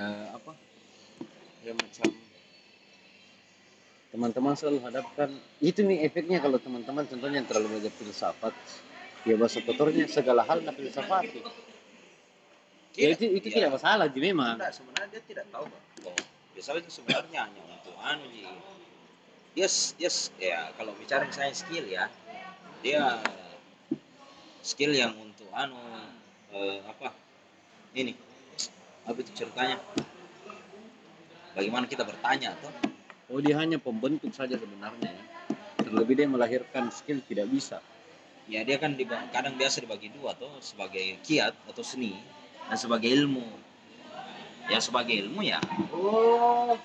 eh, apa? Ya macam teman-teman selalu hadapkan. Itu nih efeknya kalau teman-teman contohnya yang terlalu belajar filsafat. Ya bahasa kotornya segala hal nak filsafat. Ya itu itu ya. tidak masalah jadi memang. Tidak, sebenarnya dia tidak tahu Bang. bahwa filsafat itu sebenarnya hanya untuk anu ji. Dia s- dia s- ya kalau bicara misalnya skill ya. Dia skill yang untuk anu eh, apa ini apa itu ceritanya? Bagaimana kita bertanya tuh? Oh dia hanya pembentuk saja sebenarnya ya. Terlebih dia melahirkan skill tidak bisa. Ya dia kan diba- kadang biasa dibagi dua tuh sebagai kiat atau seni dan sebagai ilmu. Ya sebagai ilmu ya. Oh.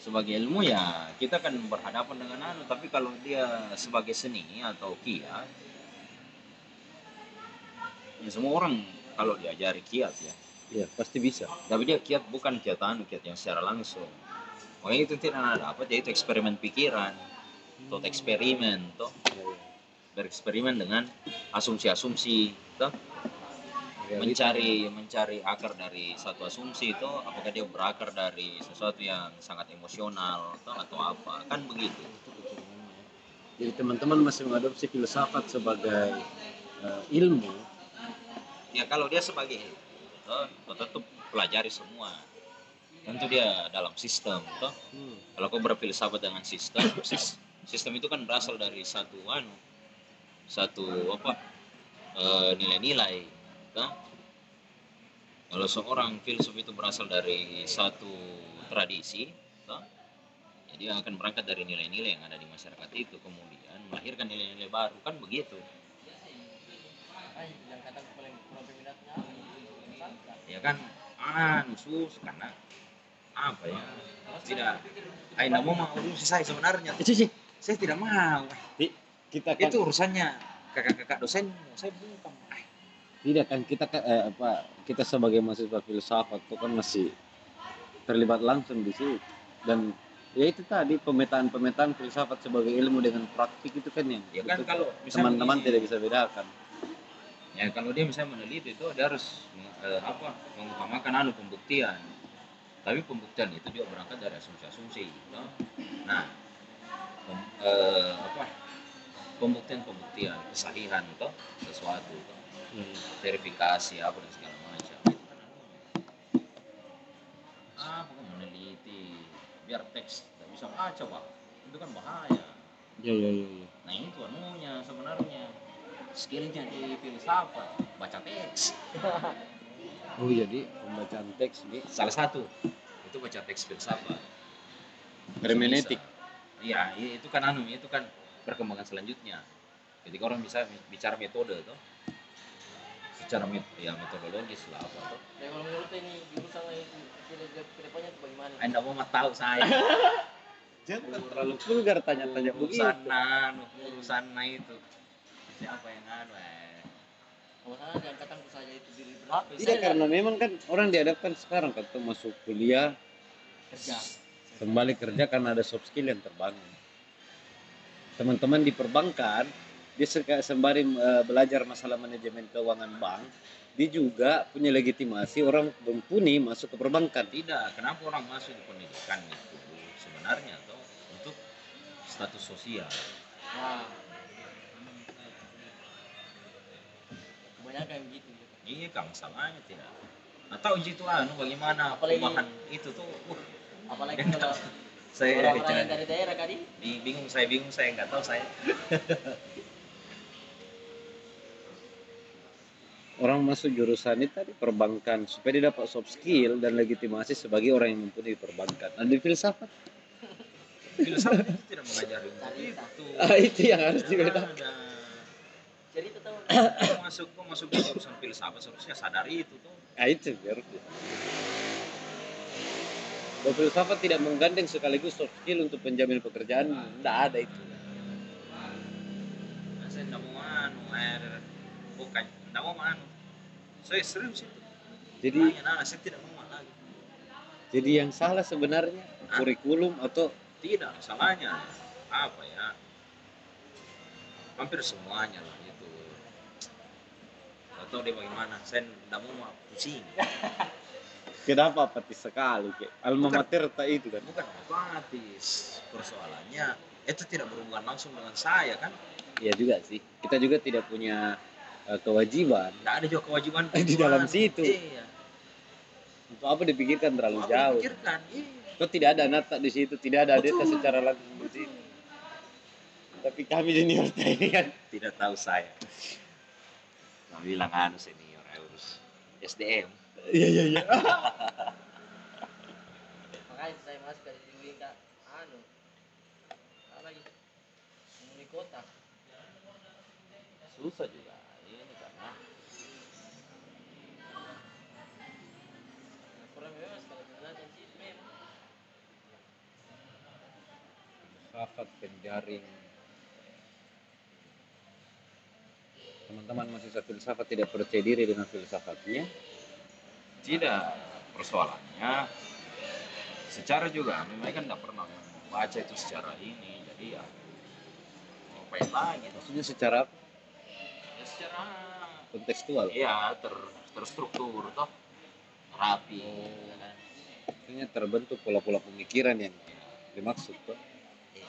Sebagai ilmu ya kita kan berhadapan dengan anu tapi kalau dia sebagai seni atau kiat ya semua orang kalau diajari kiat ya ya pasti bisa. Tapi dia kiat bukan kiat anu kiat yang secara langsung. Makanya itu tidak ada apa yaitu eksperimen pikiran atau eksperimen toh. Bereksperimen dengan asumsi-asumsi toh. Ya, mencari mencari akar dari satu asumsi itu apakah dia berakar dari sesuatu yang sangat emosional atau atau apa. Kan begitu. Jadi teman-teman masih mengadopsi filsafat sebagai eh, ilmu. ya kalau dia sebagai toh, toh tetap pelajari semua. Tentu dia dalam sistem toh. Kalau kau berfilsafat dengan sistem sis- sistem itu kan berasal dari satu anu satu apa eh, nilai-nilai toh. kalau seorang filsuf itu berasal dari satu tradisi toh, ya dia akan berangkat dari nilai-nilai yang ada di masyarakat itu. Kemudian melahirkan nilai-nilai baru kan begitu ya kan? Anu sus karena apa ya? Tidak. Ayo tidak mau mau urusi saya sebenarnya Itu sih saya tidak mau. Kita kan itu urusannya. Kakak-kakak dosen saya bukan tidak kan kita eh, apa kita sebagai mahasiswa filsafat itu kan masih terlibat langsung di situ. Dan ya itu tadi pemetaan-pemetaan filsafat sebagai ilmu dengan praktik itu kan yang ya kan kalau teman-teman tidak bisa bedakan. Ya kalau dia misalnya meneliti itu dia harus eh, apa mengutamakan anu pembuktian tapi pembuktian itu juga berangkat dari asumsi-asumsi toh. nah pem- eh, apa pembuktian-pembuktian kesahihan toh sesuatu toh. verifikasi apa dan segala macam itu kan ah bukan meneliti biar teks tidak bisa baca pak itu kan bahaya Iya iya iya. iya. nah itu anunya sebenarnya skillnya di filsafat baca teks. Oh jadi pembacaan teks di salah satu? Itu baca teks filsafat hermeneutik. iya i- itu kan anu itu kan perkembangan selanjutnya. Ketika orang bisa bicara metode tuh secara met ya metodologis lah apa tuh Ya kalau menurut ini jurusan itu ke ke depannya tuh bagaimana? anda mau mah tahu saya. Jangan terlalu vulgar tanya-tanya begitu. urusan anu urusan nah itu siapa yang anu eh Kalau sana di angkatanku saja itu diri berapa? Tidak karena memang kan orang dihadapkan sekarang kan tuh masuk kuliah kerja. kembali kerja karena ada soft skill yang terbangun. Teman-teman di perbankan dia sembari eh, belajar masalah manajemen keuangan bank, dia juga punya legitimasi orang mumpuni masuk ke perbankan. tidak kenapa orang masuk di pendidikan itu sebenarnya tuh untuk status sosial Nah. Kebanyakan gitu. iya kan masalahnya tidak atau uji itu anu bagaimana Apalagi- perubahan itu tuh uh, Apalagi kalau saya orang-orang yang dari daerah kali. Bi- bingung saya bingung saya nggak tahu saya Orang masuk jurusan itu tadi perbankan supaya dia dapat soft skill dan legitimasi sebagai orang yang mumpuni di perbankan. Nah di filsafat filsafat itu tidak mengajari itu ah, itu yang harus dibedakan. Jadi tahu. Kau masuk masuk di jurusan filsafat seharusnya sadari itu tuh. Ah, itu biar Bahwa filsafat tidak menggandeng sekaligus soft skill untuk penjamin pekerjaan, tidak ada itu. Nah, saya nggak mau anu bukan nggak mau anu. Saya serius itu. Jadi nah, saya tidak mau lagi. Jadi yang salah sebenarnya kurikulum atau tidak salahnya. Apa ya? Hampir semuanya lah itu atau dia bagaimana saya tidak mau pusing Kenapa apatis sekali? Kek? Alma Bukan. mater tak itu kan? bukan otomatis persoalannya itu tidak berhubungan langsung dengan saya kan Iya juga sih. Kita juga tidak punya eh, kewajiban tidak ada juga kewajiban Di dalam situ. iya untuk apa dipikirkan terlalu Apa jauh. dipikirkan iya Kok tidak ada nata di situ, tidak ada data secara langsung di situ. Tapi kami junior ini kan tidak tahu saya Kami bilang anu senior harus SDM Iya iya iya. Makanya saya masuk dari tinggi ke anu. Apa lagi? Menghuni kota. susah juga ini karena kurang kalau memang. Filsafat penjaring. Teman-teman mahasiswa filsafat tidak percaya diri dengan filsafatnya. tidak persoalannya secara juga memang kan tidak pernah membaca itu secara ini jadi ya mau apa lagi Maksudnya secara ya secara kontekstual. iya ter terstruktur toh rapi ya kan? Maksudnya terbentuk pola-pola pemikiran yang dimaksud tuh. Iya,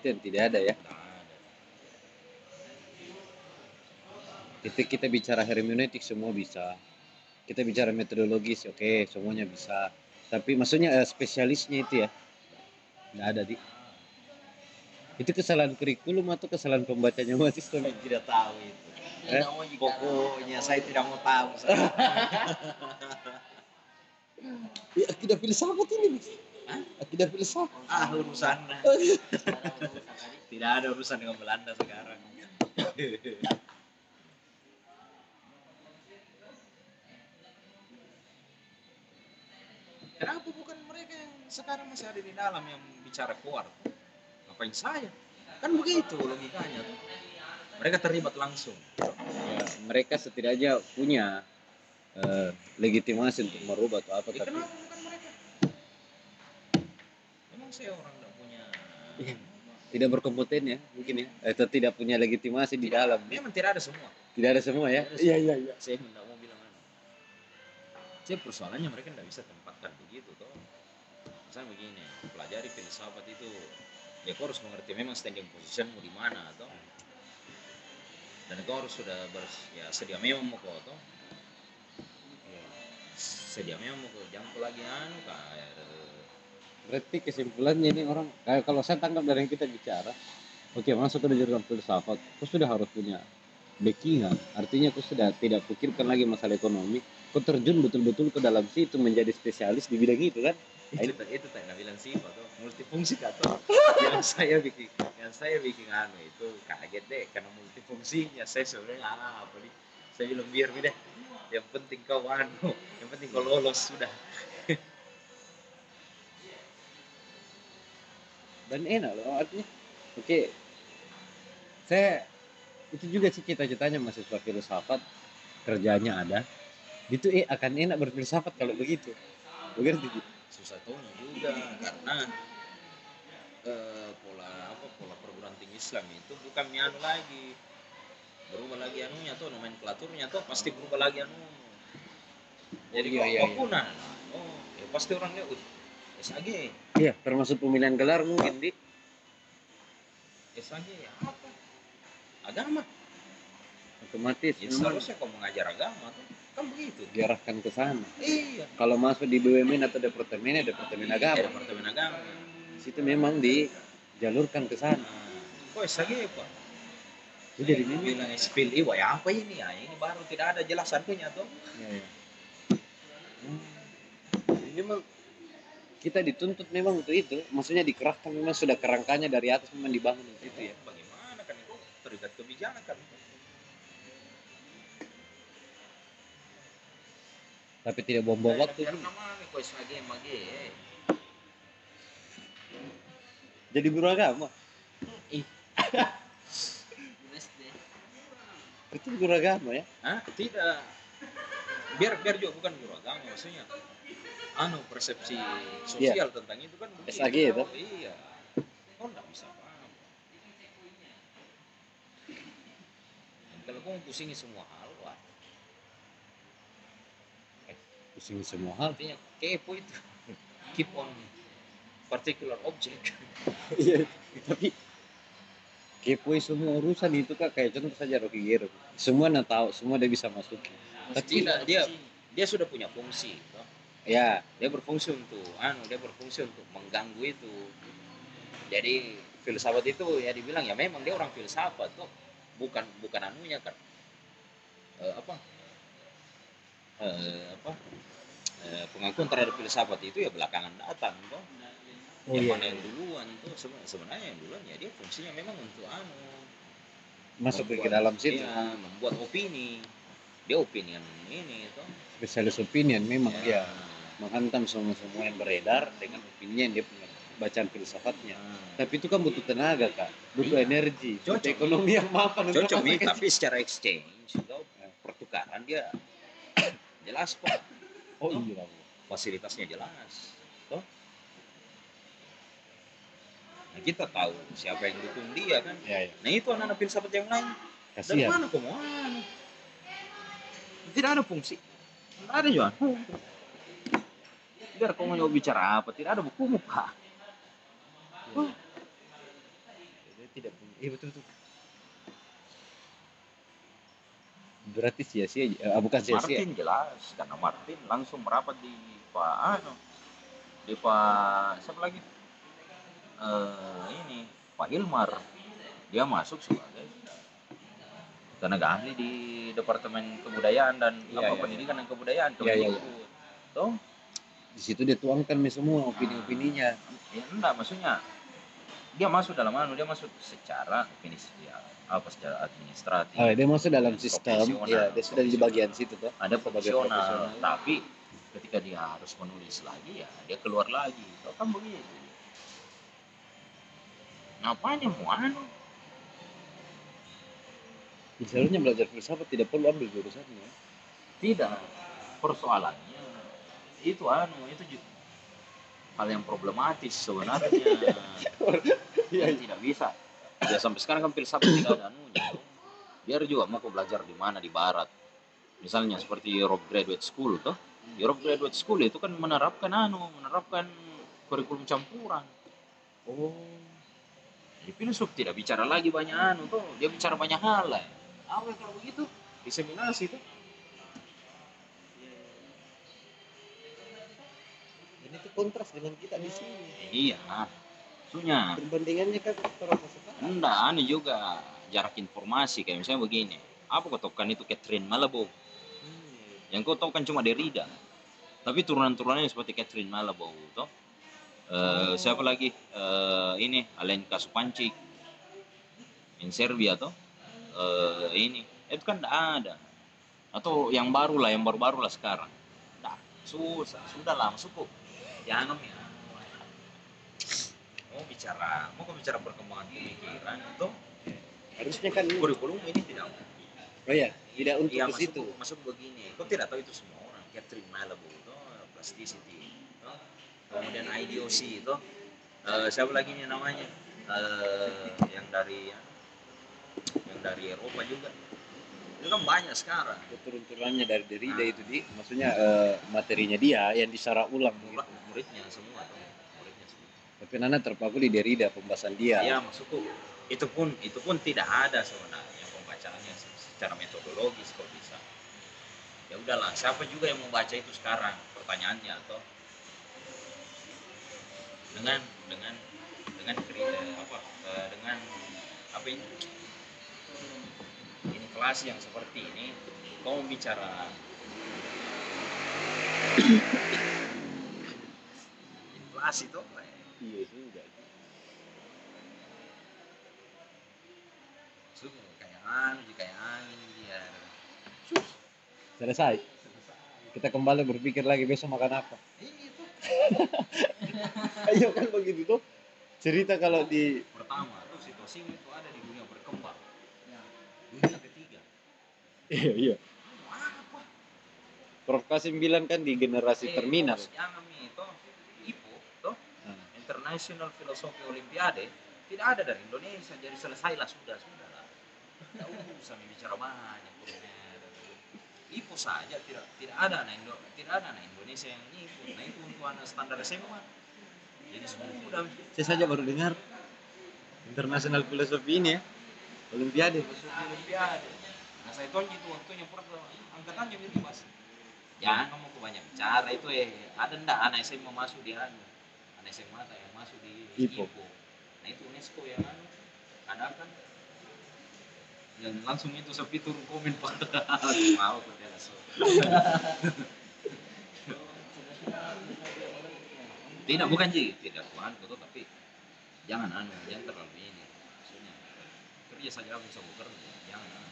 Itu yang tidak ada ya. tidak Ketika kita bicara hermeneutik semua bisa. Kita bicara metodologis, oke, semuanya bisa. Tapi maksudnya eh, spesialisnya itu ya, nggak ada di. Itu kesalahan kurikulum atau kesalahan pembacanya mahasiswa? saya tidak tahu itu Eh, Tidak pokoknya saya tidak mau tahu saya. Ya, akidah filsafat ini, Mas. Hah? Akidah filsafat. ah urusan tidak ada urusan dengan Belanda sekarang Kenapa bukan mereka yang sekarang masih ada di dalam yang bicara keluar? Ngapain saya? Kan begitu logikanya. Mereka terlibat langsung. Ya, mereka setidaknya punya eh, legitimasi untuk merubah atau apa, Ya, tapi kenapa bukan mereka? Memang saya orang tidak punya. Iya. tidak berkompeten ya, mungkin ya. Atau tidak punya legitimasi di dalam. Memang tidak ada semua. Tidak ada semua ya. Iya, iya, iya. Saya tidak mau. Saya persoalannya mereka tidak bisa tempatkan begitu toh. Misalnya begini, pelajari filsafat itu ya kau harus mengerti memang standing positionmu di mana toh. Dan kau harus sudah bers, ya sedia memang mau kau toh. Iya. Sedia memang mau kau jangan lagi anu kayak Berarti kesimpulannya ini orang kayak kalau saya tangkap dari yang kita bicara, oke masuk ke jurusan filsafat, kau sudah harus punya backingan. Artinya kau sudah tidak pikirkan lagi masalah ekonomi, kau terjun betul-betul ke dalam situ menjadi spesialis di bidang itu kan? itu itu tak nak bilang sifat toh multifungsi atau yang saya bikin yang saya bikin anu itu kaget deh karena multifungsinya. Saya sebenarnya ah, apa nih saya bilang biar deh. Yang penting kau anu yang penting kau lolos sudah. Dan enak loh artinya. Oke, saya itu juga sih cita-citanya mahasiswa filsafat. Kerjanya ada. Itu eh, akan enak berfilsafat kalau begitu. Begitu. Susah tuh juga karena eh, pola apa pola perguruan tinggi Islam itu bukan anu lagi. Berubah lagi anunya tuh nomenklaturnya tuh pasti berubah lagi anu. Jadi iya, kok iya, kok iya. punah? Oh ya pasti orangnya uh SAG Iya, termasuk pemilihan gelar mungkin di SAG ya apa agama. Otomatis ya, seharusnya kau mengajar agama tuh kan begitu diarahkan ke sana. iya Kalau masuk di BUMN atau departemen departemen Iya, agama, departemen agama situ memang dijalurkan ke sana. nah, kok SAG pak Itu jadi memang. bilang spill iwa ya apa ini ya ini baru tidak ada jelasannya tuh Iya, iya. Hmm. Ini memang kita dituntut memang untuk itu, maksudnya dikerahkan memang sudah kerangkanya dari atas memang dibangun itu ya. bagaimana kan itu terikat kebijakan Tapi tidak buang-buang waktu. biar nama kok SAG mage Jadi guru agama. USD. Itu guru agama ya. Hah? tidak biar biar juga bukan guru agama maksudnya anu persepsi sosial tentang itu kan begitu. SAG itu? iya kau nggak bisa paham kalau kau mau pusingi semua hal pusing semua hal. Artinya kepo itu. Keep on particular object. Iya tapi kepoin semua urusan itu kak. Kayak contoh saja Rocky Gerung. Semua nak tahu semua dia bisa masuk tapi tidak dia dia sudah punya fungsi toh. ya. Dia berfungsi untuk anu dia berfungsi untuk mengganggu itu. Jadi filsafat itu ya dibilang ya memang dia orang filsafat tuh bukan bukan anunya kan Eh, apa? Eh, apa pengakuan terhadap filsafat itu ya belakangan datang toh Oh, yang iya. mana yang duluan tuh Seben- sebenarnya yang duluan ya dia fungsinya memang untuk anu masuk ke membuat- dalam situ iya, membuat opini dia opinion ini toh spesialis opinion memang Ya. ya menghantam semua semua yang beredar dengan opininya yang dia punya bacaan filsafatnya Hmm. tapi itu kan butuh tenaga kak butuh Iya. energi butuh Cocok. ekonomi yang mapan cocok nih tapi secara exchange atau pertukaran dia jelas kok oh iya fasilitasnya jelas toh. Nah, kita tahu siapa yang dukung dia kan? Ya ya nah itu anak-anak filsafat yang lain. Dari kasihan mana kamu? Anu. Tidak ada fungsi. Tidak ada juga biar kamu mau bicara apa tidak ada bukumu pak Dia tidak punya iya betul betul berarti sia-sia eh, bukan sia-sia. Martin jelas. Karena Martin langsung merapat di Pak Anu di Pak siapa lagi? Eh ini Pak Hilmar dia masuk sebagai tenaga ahli di Departemen Kebudayaan dan Iya, apa iya, pendidikan dan kebudayaan. Iya, iya, iya. Kemdikbud. Toh? di situ dia tuangkan nih semua opini-opininya. Ya enggak maksudnya dia masuk dalam anu dia masuk secara administ ya, apa secara administratif oh, dia masuk dalam sistem ya dia sudah di bagian situ tuh ada profesional, profesional. tapi ketika dia harus menulis lagi ya dia keluar lagi. Toh kan begitu ngapain yang mau anu? Seharusnya belajar filsafat tidak perlu ambil jurusannya. Tidak persoalannya itu anu itu hal yang problematis sebenarnya. Yang tidak bisa ya sampai sekarang kan filsafat tidak ada anunya biar juga mau belajar di mana di barat misalnya seperti Europe Graduate School tuh Europe Graduate School itu kan menerapkan anu menerapkan kurikulum campuran oh Jadi filsuf tidak bicara lagi banyak anu tuh, dia bicara banyak hal lah. Apa kalau begitu? Diseminasi tuh. ini tuh kontras dengan kita di sini Iya. Maksudnya, perbandingannya kan enggak anu juga jarak informasi kayak misalnya begini. Apa kau tahu kan itu Catherine Malabo? Yang kau tahu kan cuma Derrida. Tapi turunan-turunannya seperti Catherine Malabo toh. Eh, siapa lagi? Eh, ini Alenka Supancic. In Serbia toh. Eh, ini itu kan tidak ada. Atau yang baru lah, yang baru-baru lah sekarang. Nah, susah, sudah lah, masuk Jangan ya. Mau bicara, mau kau bicara perkembangan pemikiran itu harusnya kan kurikulum ini tidak oh ya tidak untuk ke masuk, situ masuk begini. Kau tidak tahu itu semua orang. Catherine Malabo itu plasticity. Toh. Kemudian IDOC itu eh, siapa lagi nih namanya? Eh, yang dari yang dari Eropa juga. Itu kan banyak sekarang. turun-turunannya dari Derrida itu di maksudnya eh, materinya dia yang disarah ulang gitu. Murid- Muridnya semua tuh. Nana terpaku di Derrida pembahasan dia Iya, maksudku itu pun itu pun tidak ada sebenarnya pembacaannya secara metodologis kok bisa. Ya udahlah, siapa juga yang membaca itu sekarang? Pertanyaannya atau dengan dengan dengan eh, apa eh, dengan apa ini inflasi yang seperti ini kau bicara inflasi tuh ya? Iya juga. Anu kayak angin dia selesai. Kita kembali berpikir lagi besok makan apa. Itu ayo kan begitu tuh. Cerita kalau di pertama tuh situasi itu ada di dunia berkembang. Dunia ketiga. Iya iya. Prof Kasim bilang kan di generasi Eh, terminal. jangan nih toh IPO toh Hmm. International Philosophy Olimpiade tidak ada dari Indonesia jadi selesailah sudah sudah lah tidak usah bicara banyak IPO saja tidak tidak ada anak Indo tidak ada anak Indonesia yang ikut. Nah itu untuk anak standar SMA jadi semua udah Saya saja baru dengar internasional filosofi ini ya. Olimpiade. Olimpiade. Nah saya tahu itu waktunya pernah angkatannya itu pas jangan kamu kebanyak bicara itu eh. Ada ndak anak SMA masuk di anu SMA tak yang masuk di IPO. nah itu UNESCO yang anu ada kan? Yang langsung itu sepi turun komen pada mau kok dia langsung. Tidak bukan sih tidak tuan itu tapi jangan anu jangan terlalu ini maksudnya. Kerja saja aku bisa bekerja jangan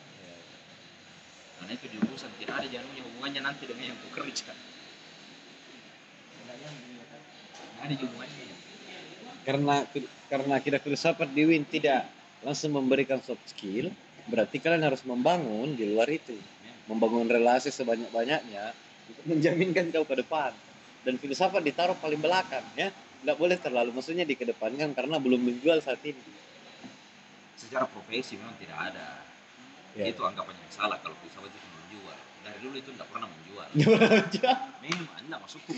karena itu jurusan tidak ada janunya hubungannya nanti dengan yang bekerja. Tidak ada hubungannya Karena karena kita filsafat di Win tidak langsung memberikan soft skill, berarti kalian harus membangun di luar itu. Membangun relasi sebanyak-banyaknya untuk menjaminkan kau ke depan. Dan filsafat ditaruh paling belakang ya. Nggak boleh terlalu maksudnya dikedepankan karena belum menjual saat ini. secara profesi memang tidak ada Ya. itu anggapan yang salah kalau filsafat itu menjual dari dulu itu tidak pernah menjual. Memang anda masukku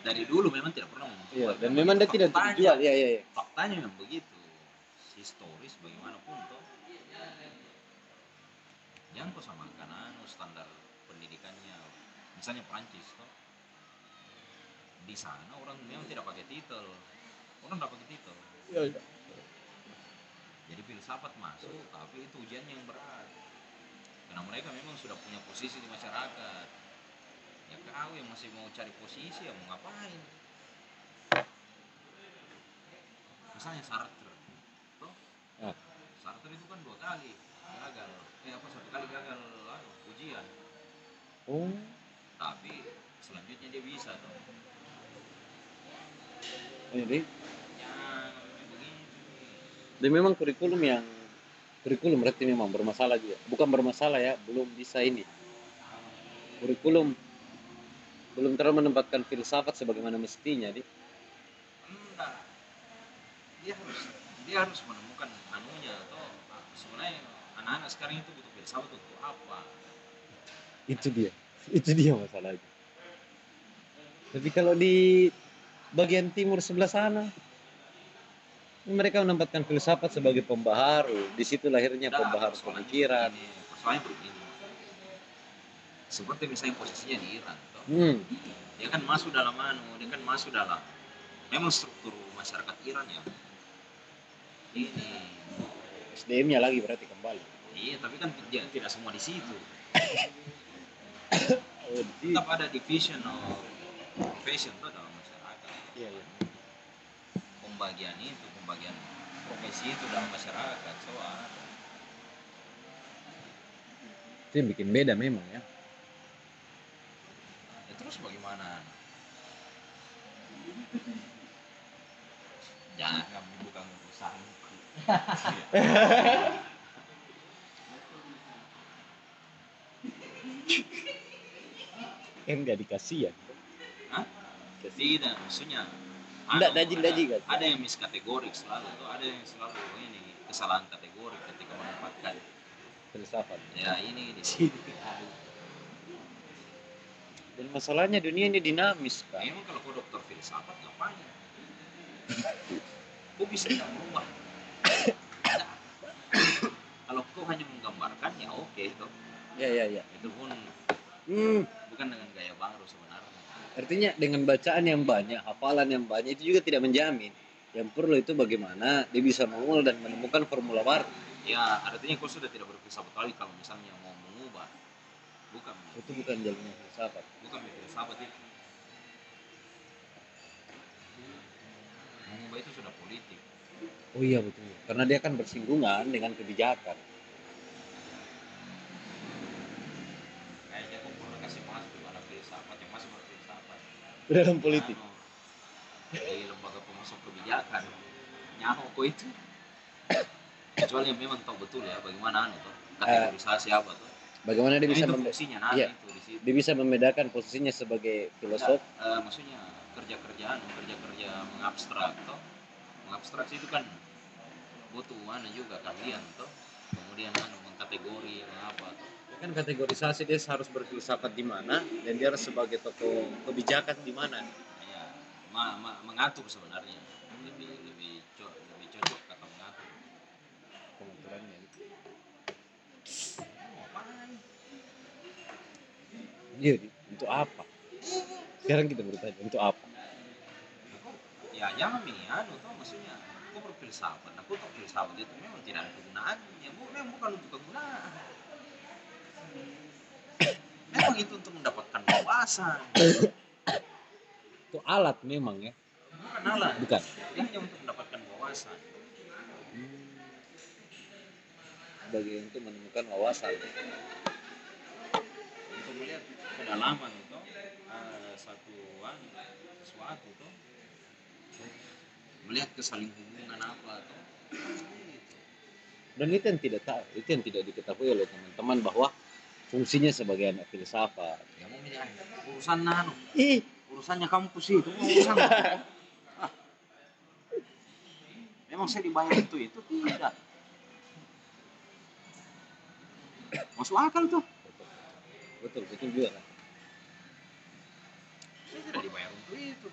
dari dulu memang tidak pernah menjual. Dan memang dia tidak terjual. Iya, iya, iya. faktanya memang begitu. Historis bagaimanapun toh jangan kau samakan anu standar pendidikannya. Misalnya Prancis toh. Di sana orang memang tidak pakai titel. Orang tidak pakai titel. Iya, iya. jadi filsafat masuk tapi itu ujiannya yang berat karena mereka memang sudah punya posisi di masyarakat. Ya kau yang masih mau cari posisi ya mau ngapain? Misalnya Sartre. Toh? Ah. Sartre itu kan dua kali gagal. Eh apa satu kali gagal anu, ujian. Oh, tapi selanjutnya dia bisa toh. Jadi? Ya dan memang kurikulum yang kurikulum berarti memang bermasalah juga. Bukan bermasalah ya, belum bisa ini. Kurikulum belum terlalu menempatkan filsafat sebagaimana mestinya, di. enggak dia harus dia harus menemukan anunya atau sebenarnya anak-anak sekarang itu butuh filsafat untuk apa Itu dia. Itu dia masalahnya. Tapi kalau di bagian timur sebelah sana mereka menempatkan filsafat sebagai pembaharu. Di situ lahirnya Nah, pembaharu pemikiran. begini, persoalannya begini seperti misalnya posisinya di Iran toh. Hmm. dia kan masuk dalam anu dia kan masuk dalam memang struktur masyarakat Iran ya ini SDM-nya lagi berarti kembali. iya tapi kan dia tidak semua di situ Oh, di tetap ada division of profession tuh dalam masyarakat Iya, iya. pembagian itu pembagian profesi itu dalam masyarakat so ada Itu yang bikin beda memang ya. ya terus bagaimana jangan bukan urusanku Kan nggak dikasih ya. Hah? tidak maksudnya Nggak, dajin-dajin, ada, kan? ada yang miskategorik selalu tuh ada yang selalu ini kesalahan kategori ketika menempatkan Filsafat. ya ini di sini Dan masalahnya dunia ini dinamis kan. memang kalau kau dokter filsafat ngapain kau bisa tidak merubah kalau kau hanya menggambarkan ya oke itu Ya ya ya. itu pun Hmm. bukan dengan gaya baru sebenarnya Artinya dengan bacaan yang banyak, hafalan yang banyak itu juga tidak menjamin. Yang perlu itu bagaimana dia bisa mengulang dan menemukan formula baru. ya artinya kau sudah tidak berfilsafat lagi kalau misalnya mau mengubah bukan Itu bukan jalannya filsafat. bukan filsafat itu mengubah itu sudah politik Oh iya betul. Karena dia kan bersinggungan dengan kebijakan. kayaknya kau pernah kasih masuk anak filsafat yang masuk berfilsafat Dalam politik. Di lembaga pemasok kebijakan nyaho kok itu? Kecuali yang memang tahu betul ya bagaimana anu tuh kategorisasi apa tuh? Bagaimana dia Nah, bisa fungsinya nanti iya. itu di situ. Dia bisa membedakan posisinya sebagai filosof. Eh, maksudnya kerja-kerjaan kerja-kerja mengabstrak toh mengabstraksi itu kan butuh mana juga kalian toh kemudian anu mengkategori mengapa toh kan kategorisasi dia harus berfilsafat di mana dan dia harus sebagai tokoh kebijakan di mana ya ma- ma- mengatur sebenarnya lebih lebih co- lebih cocok kata mengatur pengaturannya? Iya, untuk apa? Sekarang kita bertanya, untuk apa? Ya jangan anu tuh maksudnya aku berfilsafat aku tuh filsafat itu memang tidak ada kegunaannya memang bukan untuk kegunaan memang itu untuk mendapatkan wawasan Itu alat memang ya, bukan alat bukan? ini hanya untuk mendapatkan wawasan Sebagai untuk menemukan wawasan. untuk melihat kedalaman itu eh, satu anu, sesuatu tuh melihat kesaling hubungan apa gitu. Dan itu yang tidak tahu, itu yang tidak diketahui oleh teman-teman bahwa fungsinya sebagai anak filsafat. ya mau milih aja. urusan anu Ih, urusannya kampus itu urusan Ah. memang saya dibayar itu itu tidak masuk akal tuh betul, betul juga kan? saya tidak dibayar untuk itu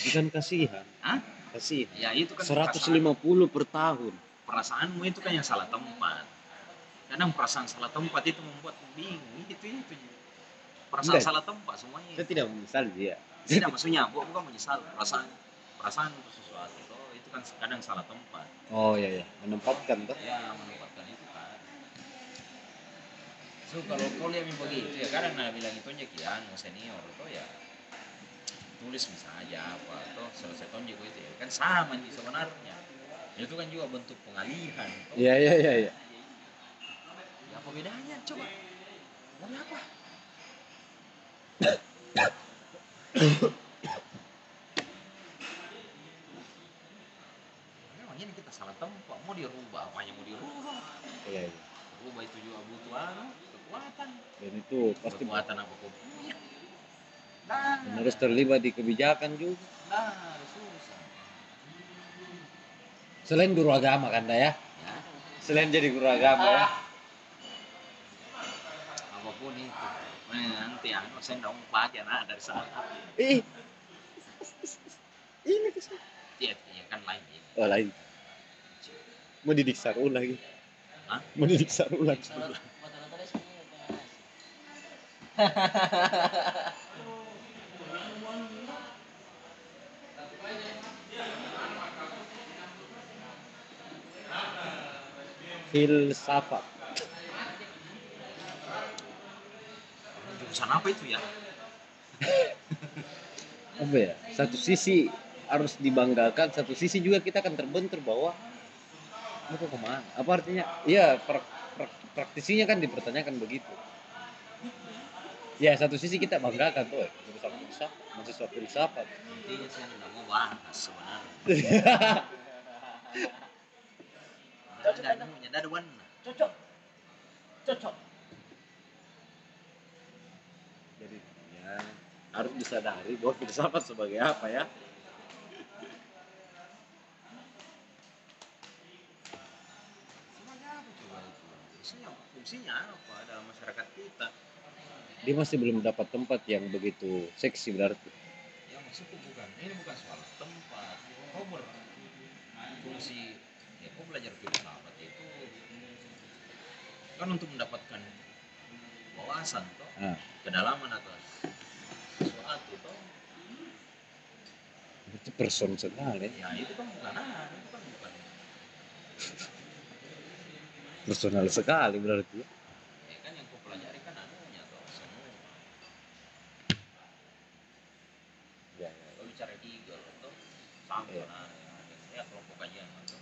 Tapi kan kasihan. Hah? Kasihan. ya itu kan 150 per tahun. perasaan- perasaanmu itu kan yang salah tempat kadang perasaan salah tempat itu membuat bingung itu itu perasaan Enggak. salah tempat semuanya Saya tidak menyesal dia. tidak maksudnya bukan bukan menyesal perasaan perasaan untuk sesuatu itu itu kan kadang salah tempat Oh iya iya, menempatkan tuh. ya menempatkan itu kan so kalau kau lihat begitu ya kadang nah bilang itu aja kian senior itu ya tulis misalnya apa atau selesai tonjek itu ya. Kan sama nih sebenarnya. Itu kan juga bentuk pengalihan. Iya iya iya iya. ya apa bedanya? Coba. Mau apa? Memang ini kita salah tempat. Mau dirubah apanya mau dirubah. Iya iya. rubah itu juga butuh anu kekuatan. Dan itu pasti kekuatan apa kau punya nah dan harus terlibat di kebijakan juga. nah susah Selain guru agama kan, Dah, ya? ya Selain jadi guru agama ya. apa pun itu Nah, nanti anu saya mau pakai anak dari sana Ih. Ini ke sana. ya, ya kan lain ini Oh lain. Mau didik sarul lagi. Hah? Mau didik sarul lagi. Kalau mata-mata dia sini ya, tengah nasi. Filsafat. jurusan apa itu ya Apa ya? Satu sisi harus dibanggakan, satu sisi juga kita akan terbentur bahwa mau ke mana? Apa artinya? Iya, prak, prak- praktisinya kan dipertanyakan begitu. Ya, satu sisi kita banggakan tuh, eh, jurusan filsafat, mahasiswa filsafat. intinya saya nggak mau bahas sebenarnya ada punya ada warna Cocok. Cocok. Jadi ya harus disadari bahwa filsafat sebagai apa ya? fungsinya fungsinya apa dalam masyarakat kita Dia masih belum dapat tempat yang begitu seksi berarti. ya maksudku bukan ini bukan soal tempat kau berfungsi ya kau belajar filsafat itu. Kan untuk mendapatkan wawasan toh. Ah. kedalaman atas sesuatu toh. Itu person sekali, ya itu kan bukan itu kan bukan. Personal sekali berarti. ya kan yang kau pelajari kan anunya toh semua Ya, ya. kalau bicara Eagle toh sama Iya. nah, ya kelompok kajian atau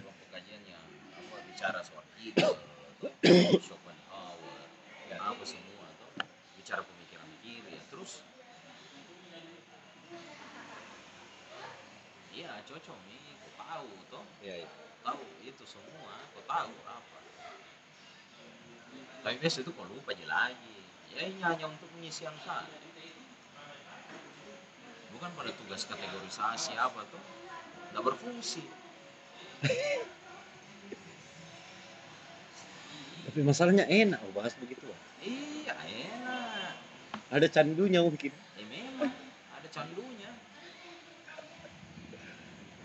kelompok kajian yang apa bicara soal Eagle toh Schopenhauer Ya. apa semua toh. Bicara pemikiran kiri ya terus. Iya cocok nih kau tahu toh. Ya, ya. tahu itu semua kau tahu apa. Tapi biasa itu kau lupa aja lagi. Ya ini hanya untuk pengisian saja bukan pada tugas kategorisasi apa tuh nggak berfungsi Tapi masalahnya enak oh, bahas begitu. iya enak. Ada candunya mungkin. ya memang. Ada candunya.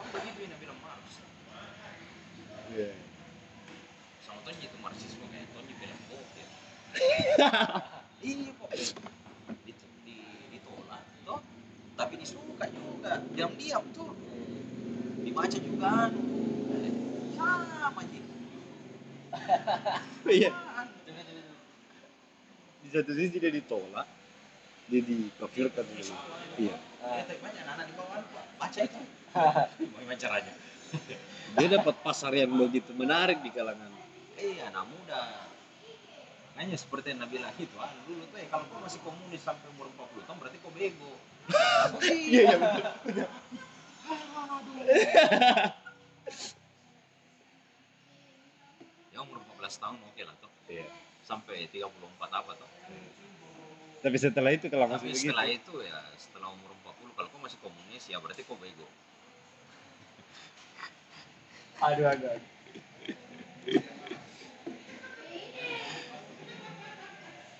Kan begitu yang bilang Marx Iya. sama Tonji itu marxisme kayak Tonji bilang bokeh. Iya kok Dit, di, ditolak toh. Tapi disuka juga. Diam-diam tuh. Dibaca juga anu. Sama Ji Iya. Di satu sisi dia ditolak, dia dikafirkan dulu. Iya. Ya, tapi banyak anak di bawah Pak. baca itu bagaimana caranya Dia dapat pasar yang begitu menarik di kalangan. iya anak muda Makanya seperti yang Nabi bilang itu, ah, dulu tuh ya kalau kau masih komunis sampai umur 40 tahun berarti kau bego. Iya, iya betul. Ya umur 14 tahun oke lah toh. Iya. Sampai 34 apa toh. Tapi setelah itu kalau masih Tapi begitu. setelah itu ya setelah umur 40 kalau kau masih komunis ya berarti kau bego. Aduh, aduh, aduh.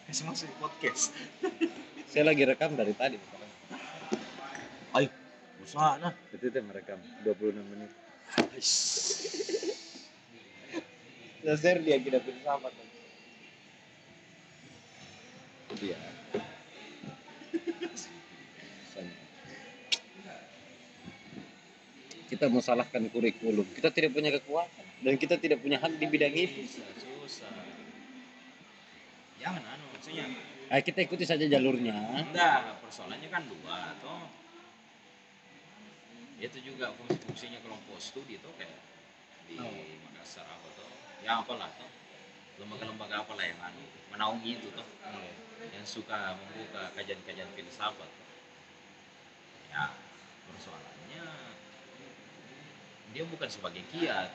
Kasih masuk podcast. Saya lagi rekam dari tadi. Ayo, usaha nah. Itu tuh merekam 26 menit. Nasir dia kita filsafat. Iya. Sama. Kita mau salahkan kurikulum. Kita tidak punya kekuatan dan kita tidak punya hak di bidang itu. Susah. Jangan anu maksudnya. Ayo kita ikuti saja jalurnya. Enggak, persoalannya kan dua toh. Itu juga fungsi-fungsinya kelompok studi tuh kayak di Oh. Makassar apa tuh. Ya apalah tuh. Lembaga-lembaga apalah yang anu menaungi itu tuh. Yang suka membuka kajian-kajian filsafat. Ya, persoalannya dia bukan sebagai kiat.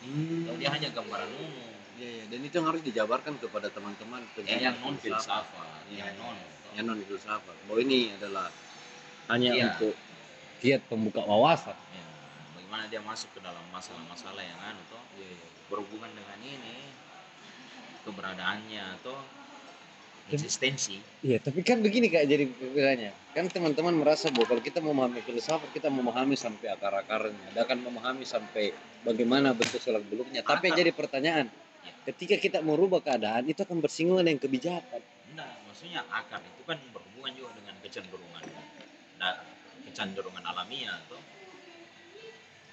Kalau dia hanya gambaran umum. Iya, iya. Dan itu yang harus dijabarkan kepada teman-teman Ya, yang non filsafat. Iya, yang iya. non. yang non filsafat. Bahwa ini adalah hanya Iya. untuk kiat pembuka wawasan. Ya, bagaimana dia masuk ke dalam masalah-masalah yang anu toh berhubungan dengan ini keberadaannya atau eksistensi Iya, tapi kan begini kak jadi bedanya. Kan teman-teman merasa bahwa kalau kita memahami filsafat, kita memahami sampai akar-akarnya, dan akan memahami sampai bagaimana bentuk selak beluknya. Tapi yang jadi pertanyaan, Ya. ketika kita merubah keadaan, itu akan bersinggungan dengan kebijakan. enggak maksudnya akar itu kan berhubungan juga dengan kecenderungan nah, kecenderungan alamiah atau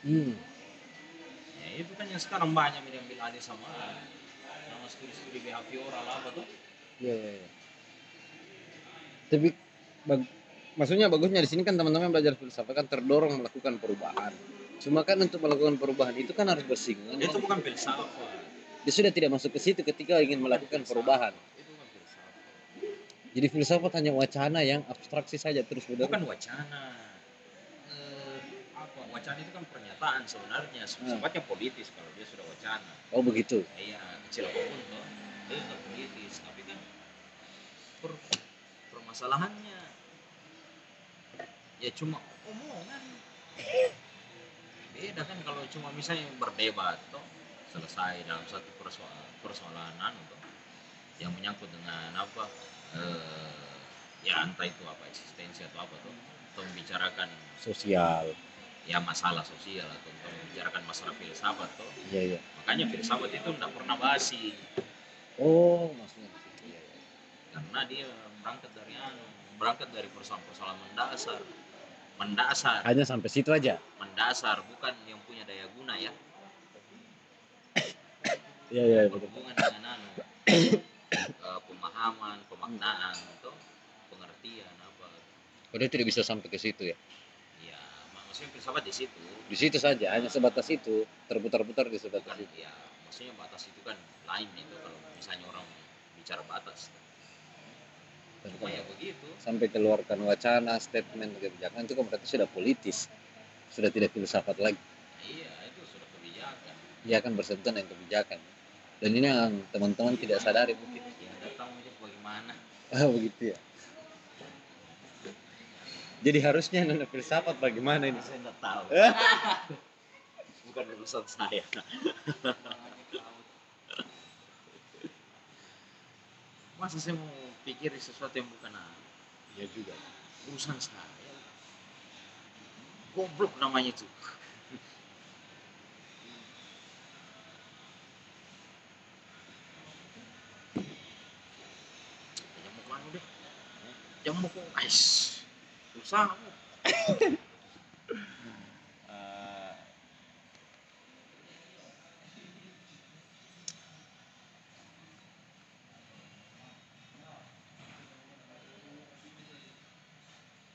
Hmm. ya itu kan yang sekarang banyak yang diambil alih sama nama studi-studi behavioral apa tuh Iya, iya, iya. Tapi bag- maksudnya bagusnya di sini kan teman-teman belajar filsafat kan terdorong melakukan perubahan. Cuma kan untuk melakukan perubahan itu kan harus bersinggungan. itu bukan filsafat Dia sudah tidak masuk ke situ ketika ingin melakukan perubahan. itu bukan filsafat Jadi filsafat hanya wacana yang abstraksi saja terus bukan wacana Eh, apa wacana itu kan pernyataan sebenarnya. Sifatnya politis kalau dia sudah wacana. Oh begitu. iya kecil apa pun toh. Itu sudah politis tapi kan per- permasalahannya ya cuma omongan. Beda kan kalau cuma misalnya berdebat toh. Selesai dalam satu persoalan persoalan anu toh. Yang menyangkut dengan apa eh, ya entah itu apa eksistensi atau apa tuh atau membicarakan Sosial. Ya masalah sosial atau membicarakan masalah filsafat tuh Iya iya. makanya filsafat itu tidak pernah basi Oh maksudnya. Iya, iya. karena dia berangkat dari anu berangkat dari persoalan-persoalan mendasar mendasar Hanya sampai situ aja. mendasar bukan yang punya daya guna ya Iya iya betul. berhubungan dengan anu eh, pemahaman pemaknaan atau pengertian apa Oh, dia tidak bisa sampai ke situ ya. Maksudnya filsafat di situ Di situ saja, hanya sebatas itu, terputar-putar di sebatas bukan itu. ya maksudnya batas itu kan lain itu kalau misalnya orang bicara batas cuma ya begitu sampai keluarkan wacana, statement kebijakan itu kan berarti sudah politis, sudah tidak filsafat lagi. iya itu sudah kebijakan Dia akan bersentuhan dengan kebijakan. Dan ini yang teman-teman tidak sadari mungkin. ya datang bagaimana Ah begitu ya. Jadi harusnya anak filsafat bagaimana ini? Saya nggak tahu. Bukan urusan saya. Masa saya mau pikir sesuatu yang bukan Ya juga. urusan saya? Goblok namanya itu. Jangan